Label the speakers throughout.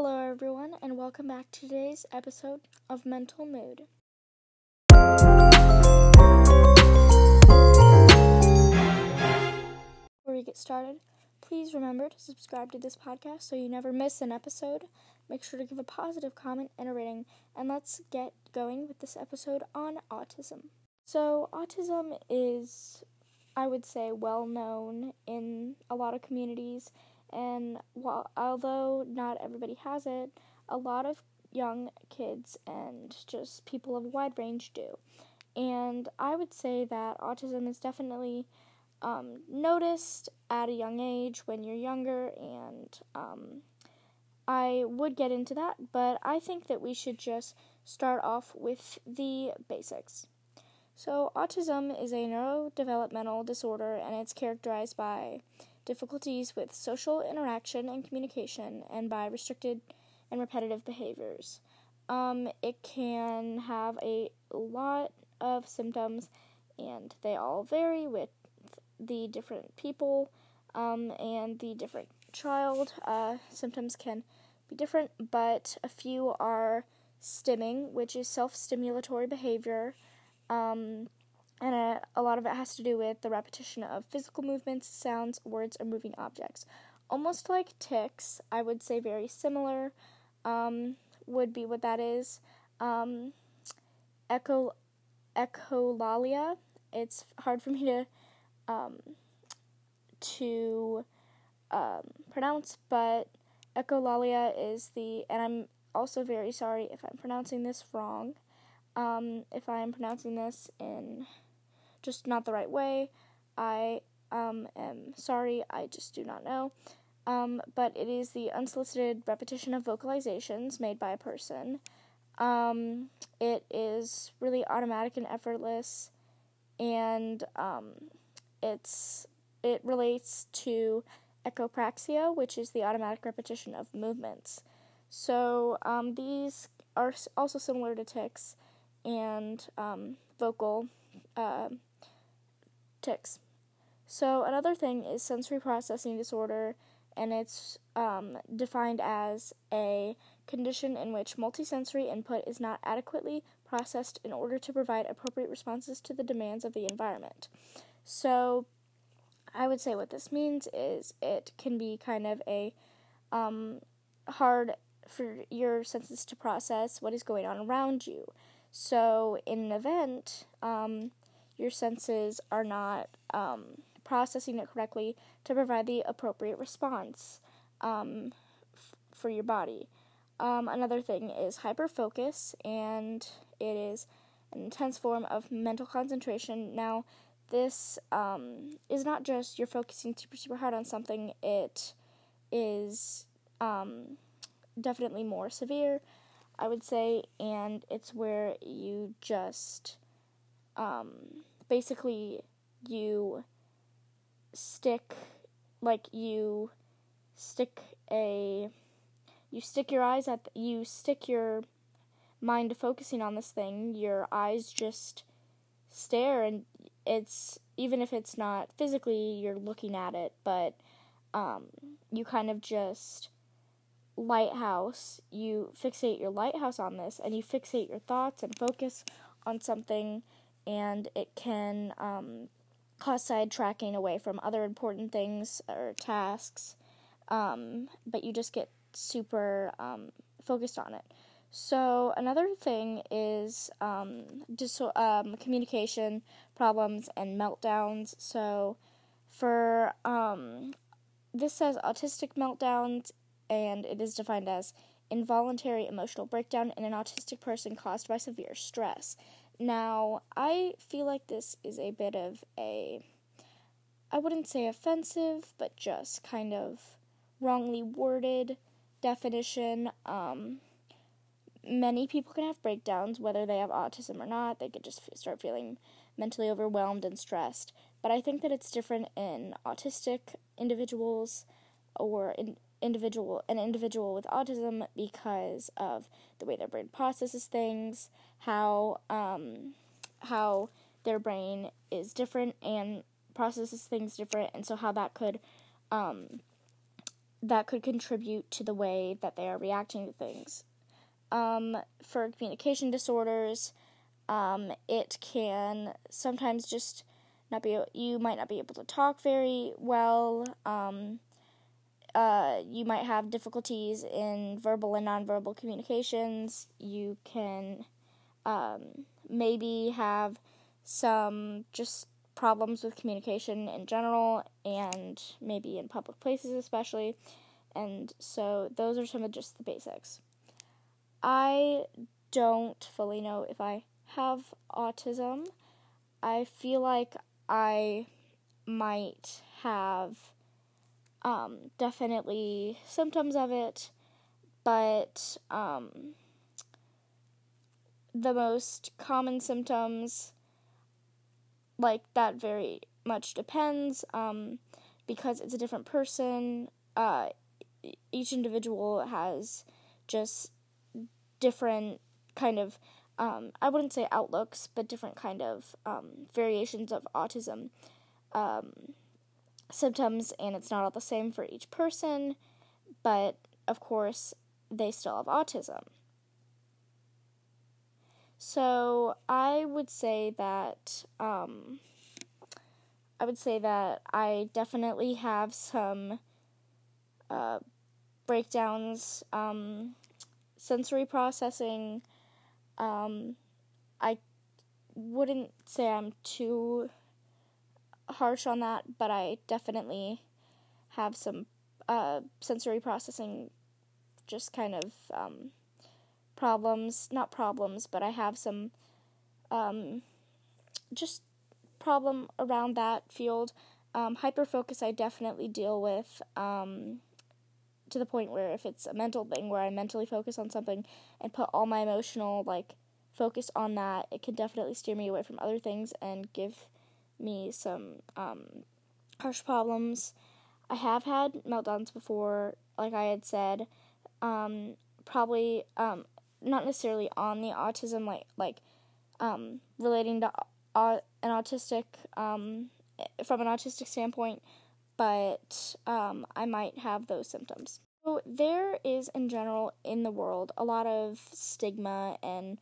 Speaker 1: Hello, everyone, and welcome back to today's episode of Mental Mood. Before we get started, please remember to subscribe to this podcast so you never miss an episode. Make sure to give a positive comment and a rating, and let's get going with this episode on autism. So, autism is, I would say, well known in a lot of communities and while although not everybody has it, a lot of young kids and just people of a wide range do. And I would say that autism is definitely um, noticed at a young age when you're younger, and um, I would get into that, but I think that we should just start off with the basics. So, autism is a neurodevelopmental disorder, and it's characterized by difficulties with social interaction and communication, and by restricted and repetitive behaviors. Um, it can have a lot of symptoms, and they all vary with the different people um, and the different child. Uh, symptoms can be different, but a few are stimming, which is self stimulatory behavior. Um, and a, a, lot of it has to do with the repetition of physical movements, sounds, words, or moving objects. Almost like tics, I would say very similar, um, would be what that is. Um, echo, echolalia, it's hard for me to um, to um, pronounce, but echolalia is the, and I'm also very sorry if I'm pronouncing this wrong. Um, if I'm pronouncing this in just not the right way. I um, am sorry, I just do not know. Um, but it is the unsolicited repetition of vocalizations made by a person. Um, it is really automatic and effortless, and um, it's it relates to echopraxia, which is the automatic repetition of movements. So um, these are also similar to tics and um, vocal uh, So, another thing is sensory processing disorder, and it's um, defined as a condition in which multisensory input is not adequately processed in order to provide appropriate responses to the demands of the environment. So, I would say what this means is it can be kind of a um, hard for your senses to process what is going on around you. So, in an event, um, your senses are not um, processing it correctly to provide the appropriate response um, f- for your body. Um, another thing is hyperfocus, and it is an intense form of mental concentration. Now, this um, is not just you're focusing super, super hard on something, it is um, definitely more severe, I would say, and it's where you just um, basically you stick like you stick a you stick your eyes at the, you stick your mind focusing on this thing. Your eyes just stare and it's even if it's not physically you're looking at it. But um, you kind of just lighthouse you fixate your lighthouse on this and you fixate your thoughts and focus on something and it can um, cause sidetracking away from other important things or tasks. Um, but you just get super um, focused on it. So another thing is um, dis- um, communication problems and meltdowns. So for um, this says autistic meltdowns, and it is defined as involuntary emotional breakdown in an autistic person caused by severe stress. Now, I feel like this is a bit of a, I wouldn't say offensive, but just kind of wrongly worded definition. Um, many people can have breakdowns, whether they have autism or not. They could just f- start feeling mentally overwhelmed and stressed. But I think that it's different in autistic individuals or in individual an individual with autism because of the way their brain processes things, how um, how their brain is different and processes things different, and so how that could um, that could contribute to the way that they are reacting to things. Um, for communication disorders, um, it can sometimes just not be you might not be able to talk very well. Um, uh, you might have difficulties in verbal and nonverbal communications. You can um, maybe have some just problems with communication in general and maybe in public places especially. And so those are some of just the basics. I don't fully know if I have autism. I feel like I might have um, definitely symptoms of it, but um, the most common symptoms, like that, very much depends um, because it's a different person. Uh, each individual has just different kind of um, I wouldn't say outlooks, but different kind of um, variations of autism um, symptoms, and it's not all the same for each person, but of course, they still have autism. So I would say that um, I would say that I definitely have some uh, breakdowns, um, sensory processing um, I wouldn't say I'm too harsh on that, but I definitely have some uh, sensory processing, just kind of um, problems. Not problems, but I have some um, just problem around that field. Um, hyperfocus, I definitely deal with. Um, to the point where if it's a mental thing where I mentally focus on something and put all my emotional like focus on that, it can definitely steer me away from other things and give me some um, harsh problems. I have had meltdowns before, like I had said. Um, probably um, not necessarily on the autism, like like um, relating to uh, an autistic um, from an autistic standpoint, but um, I might have those symptoms. So, there is in general in the world a lot of stigma and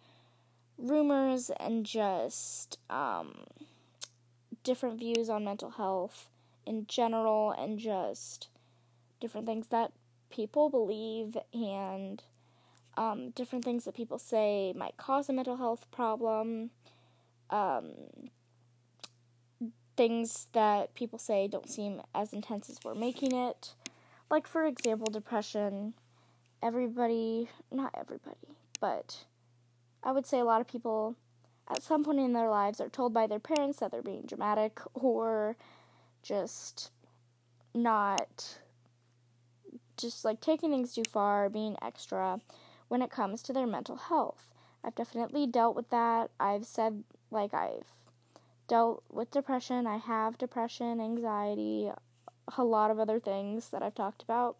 Speaker 1: rumors and just um, different views on mental health in general and just different things that people believe and um, different things that people say might cause a mental health problem. Um, things that people say don't seem as intense as we're making it. Like, for example, depression. Everybody, not everybody, but I would say a lot of people at some point in their lives are told by their parents that they're being dramatic or just not just like taking things too far, being extra when it comes to their mental health. I've definitely dealt with that. I've said like I've dealt with depression. I have depression, anxiety, a lot of other things that I've talked about,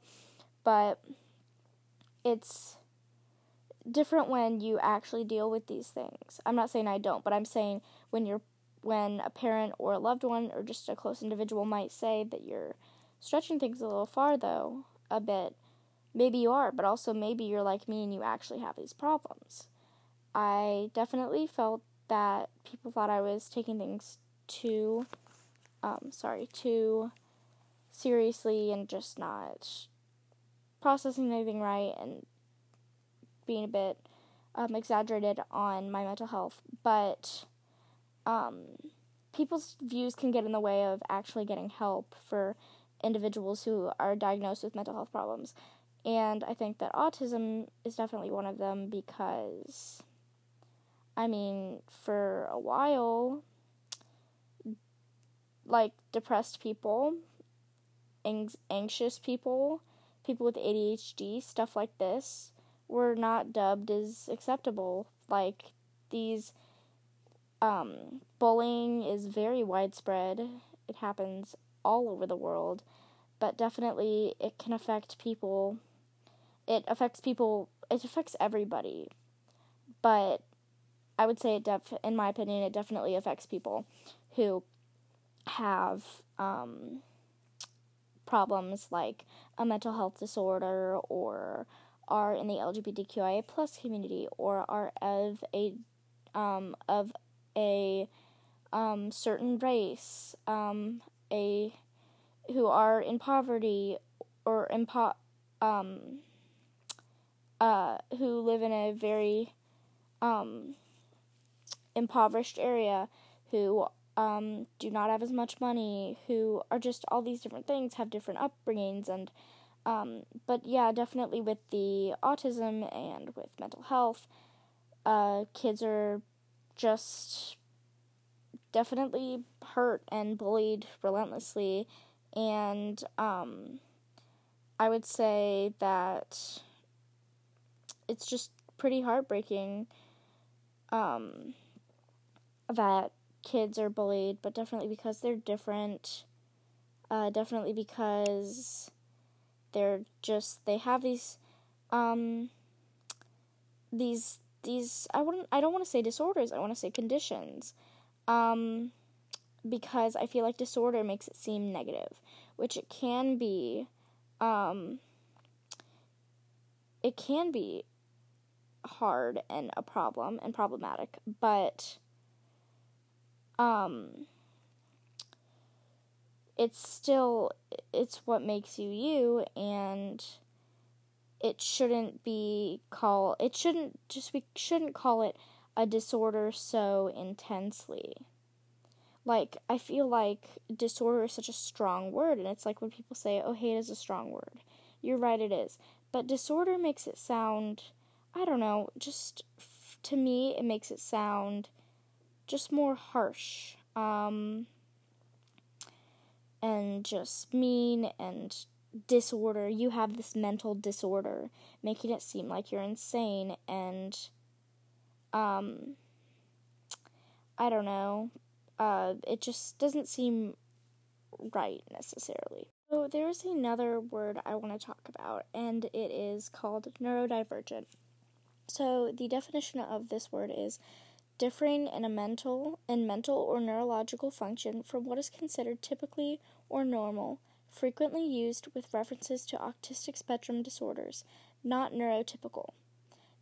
Speaker 1: but it's different when you actually deal with these things. I'm not saying I don't, but I'm saying when you're when a parent or a loved one or just a close individual might say that you're stretching things a little far though, a bit. Maybe you are, but also maybe you're like me and you actually have these problems. I definitely felt that people thought I was taking things too um sorry, too seriously and just not processing anything right and being a bit um, exaggerated on my mental health, but um, people's views can get in the way of actually getting help for individuals who are diagnosed with mental health problems. And I think that autism is definitely one of them because, I mean, for a while, like depressed people, ang- anxious people, people with ADHD, stuff like this, were not dubbed as acceptable. Like these um, bullying is very widespread. It happens all over the world, but definitely it can affect people. It affects people. It affects everybody, but I would say it def. In my opinion, it definitely affects people who have um, problems like a mental health disorder or are in the LGBTQIA plus community or are of a um, of a um, certain race, um, a who are in poverty or in po- um, uh, who live in a very um, impoverished area, who um, do not have as much money, who are just all these different things, have different upbringings, and um, but yeah, definitely with the autism and with mental health, uh, kids are just definitely hurt and bullied relentlessly, and um, I would say that it's just pretty heartbreaking um, that kids are bullied, but definitely because they're different. Uh, definitely because they're just they have these um, these these I wouldn't I don't want to say disorders. I want to say conditions. Um, because I feel like disorder makes it seem negative, which it can be. Um, it can be hard and a problem and problematic, but um it's still it's what makes you you and it shouldn't be call it shouldn't just we shouldn't call it a disorder so intensely. Like i feel like disorder is such a strong word and it's like when people say oh hate is a strong word. You're right it is. But disorder makes it sound i don't know just to me it makes it sound just more harsh. Um and just mean and disorder. You have this mental disorder, making it seem like you're insane and um I don't know. Uh it just doesn't seem right necessarily. So there's another word I want to talk about and it is called neurodivergent. So the definition of this word is differing in a mental in mental or neurological function from what is considered typically or normal, frequently used with references to autistic spectrum disorders, not neurotypical.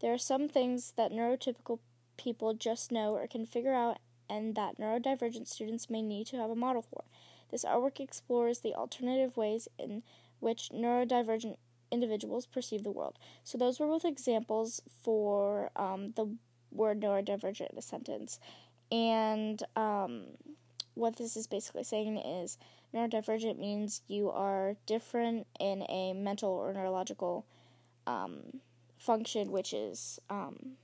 Speaker 1: There are some things that neurotypical people just know or can figure out and that neurodivergent students may need to have a model for. This artwork explores the alternative ways in which neurodivergent individuals perceive the world. So those were both examples for um, the word neurodivergent in a sentence. And um, what this is basically saying is neurodivergent means you are different in a mental or neurological um, function, which is um,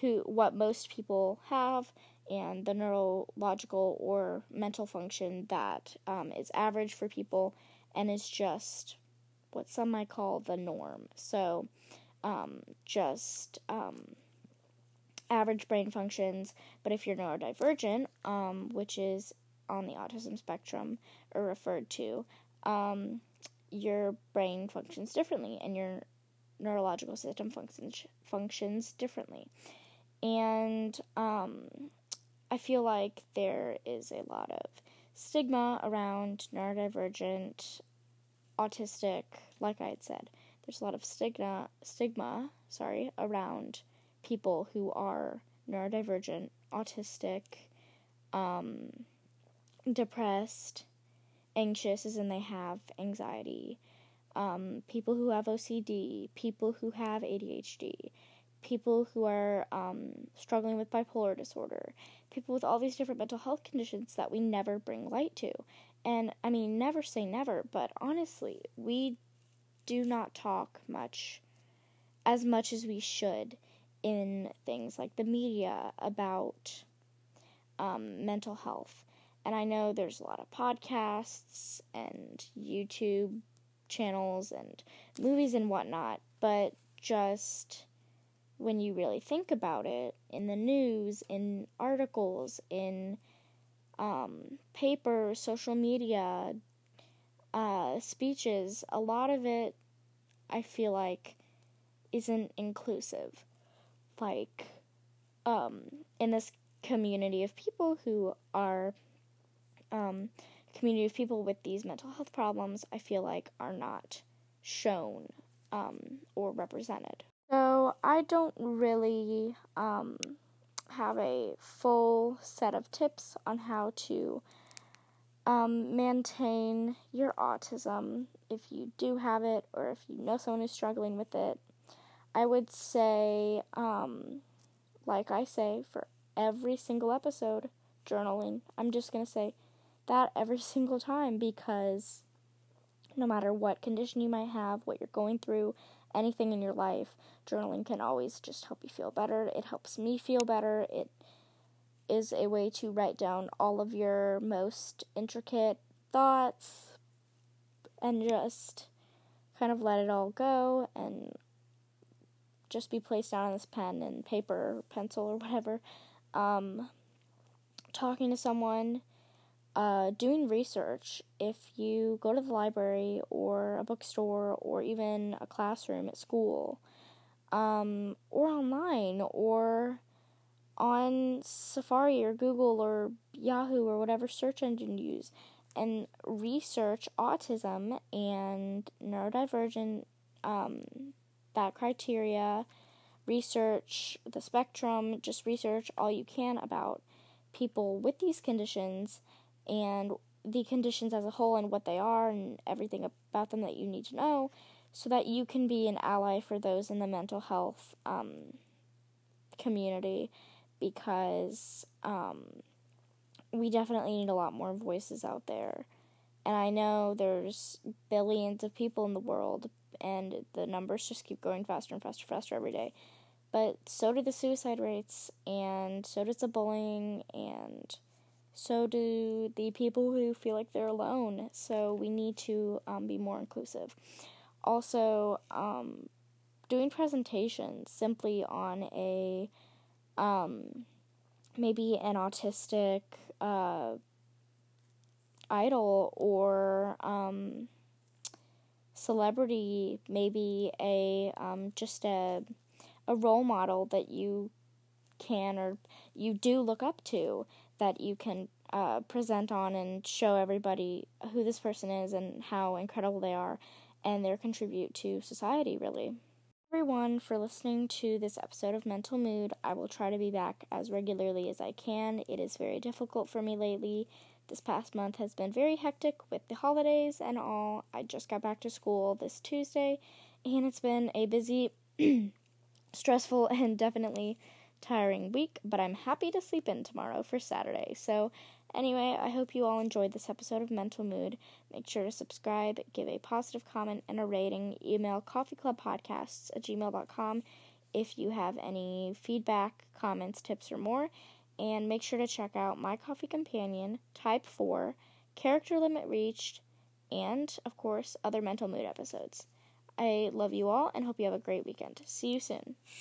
Speaker 1: who what most people have, and the neurological or mental function that um, is average for people and is just what some might call the norm. So, um, just um, average brain functions, but if you're neurodivergent, um, which is on the autism spectrum or referred to, um, your brain functions differently and your neurological system functions functions differently. And um, I feel like there is a lot of stigma around neurodivergent, autistic, like I had said. There's a lot of stigma stigma, sorry, around people who are neurodivergent, autistic, um, depressed, anxious, as in they have anxiety, um, people who have OCD, people who have ADHD, people who are um, struggling with bipolar disorder, people with all these different mental health conditions that we never bring light to. And I mean, never say never, but honestly, we do not talk much as much as we should in things like the media about um, mental health. And I know there's a lot of podcasts and YouTube channels and movies and whatnot, but just when you really think about it, in the news, in articles, in um, papers, social media, uh, speeches, a lot of it I feel like isn't inclusive like um, in this community of people who are um, community of people with these mental health problems, I feel like, are not shown um, or represented. So I don't really um, have a full set of tips on how to um, maintain your autism if you do have it or if you know someone who's struggling with it. I would say, um, like I say for every single episode, journaling. I'm just going to say that every single time because no matter what condition you might have, what you're going through, anything in your life, journaling can always just help you feel better. It helps me feel better. It is a way to write down all of your most intricate thoughts and just kind of let it all go and just be placed down on this pen and paper or pencil or whatever. Um, talking to someone, uh, doing research. If you go to the library or a bookstore or even a classroom at school, um, or online or on Safari or Google or Yahoo or whatever search engine you use and research autism and neurodivergent, um, that criteria, research the spectrum, just research all you can about people with these conditions and the conditions as a whole and what they are and everything about them that you need to know so that you can be an ally for those in the mental health um, community because um, we definitely need a lot more voices out there. And I know there's billions of people in the world, and the numbers just keep growing faster and faster and faster every day. But so do the suicide rates, and so does the bullying, and so do the people who feel like they're alone. So we need to um, be more inclusive. Also, um, doing presentations simply on a um, maybe an autistic uh, idol or um, celebrity, maybe a um, just a a role model that you can or you do look up to that you can uh, present on and show everybody who this person is and how incredible they are and their contribute to society really everyone for listening to this episode of Mental Mood. I will try to be back as regularly as I can. It is very difficult for me lately. This past month has been very hectic with the holidays and all. I just got back to school this Tuesday, and it's been a busy, stressful, and definitely tiring week, but I'm happy to sleep in tomorrow for Saturday. So, Anyway, I hope you all enjoyed this episode of Mental Mood. Make sure to subscribe, give a positive comment and a rating. Email coffeeclubpodcasts at gmail.com if you have any feedback, comments, tips, or more. And make sure to check out My Coffee Companion, Type 4, Character Limit Reached, and, of course, other Mental Mood episodes. I love you all and hope you have a great weekend. See you soon.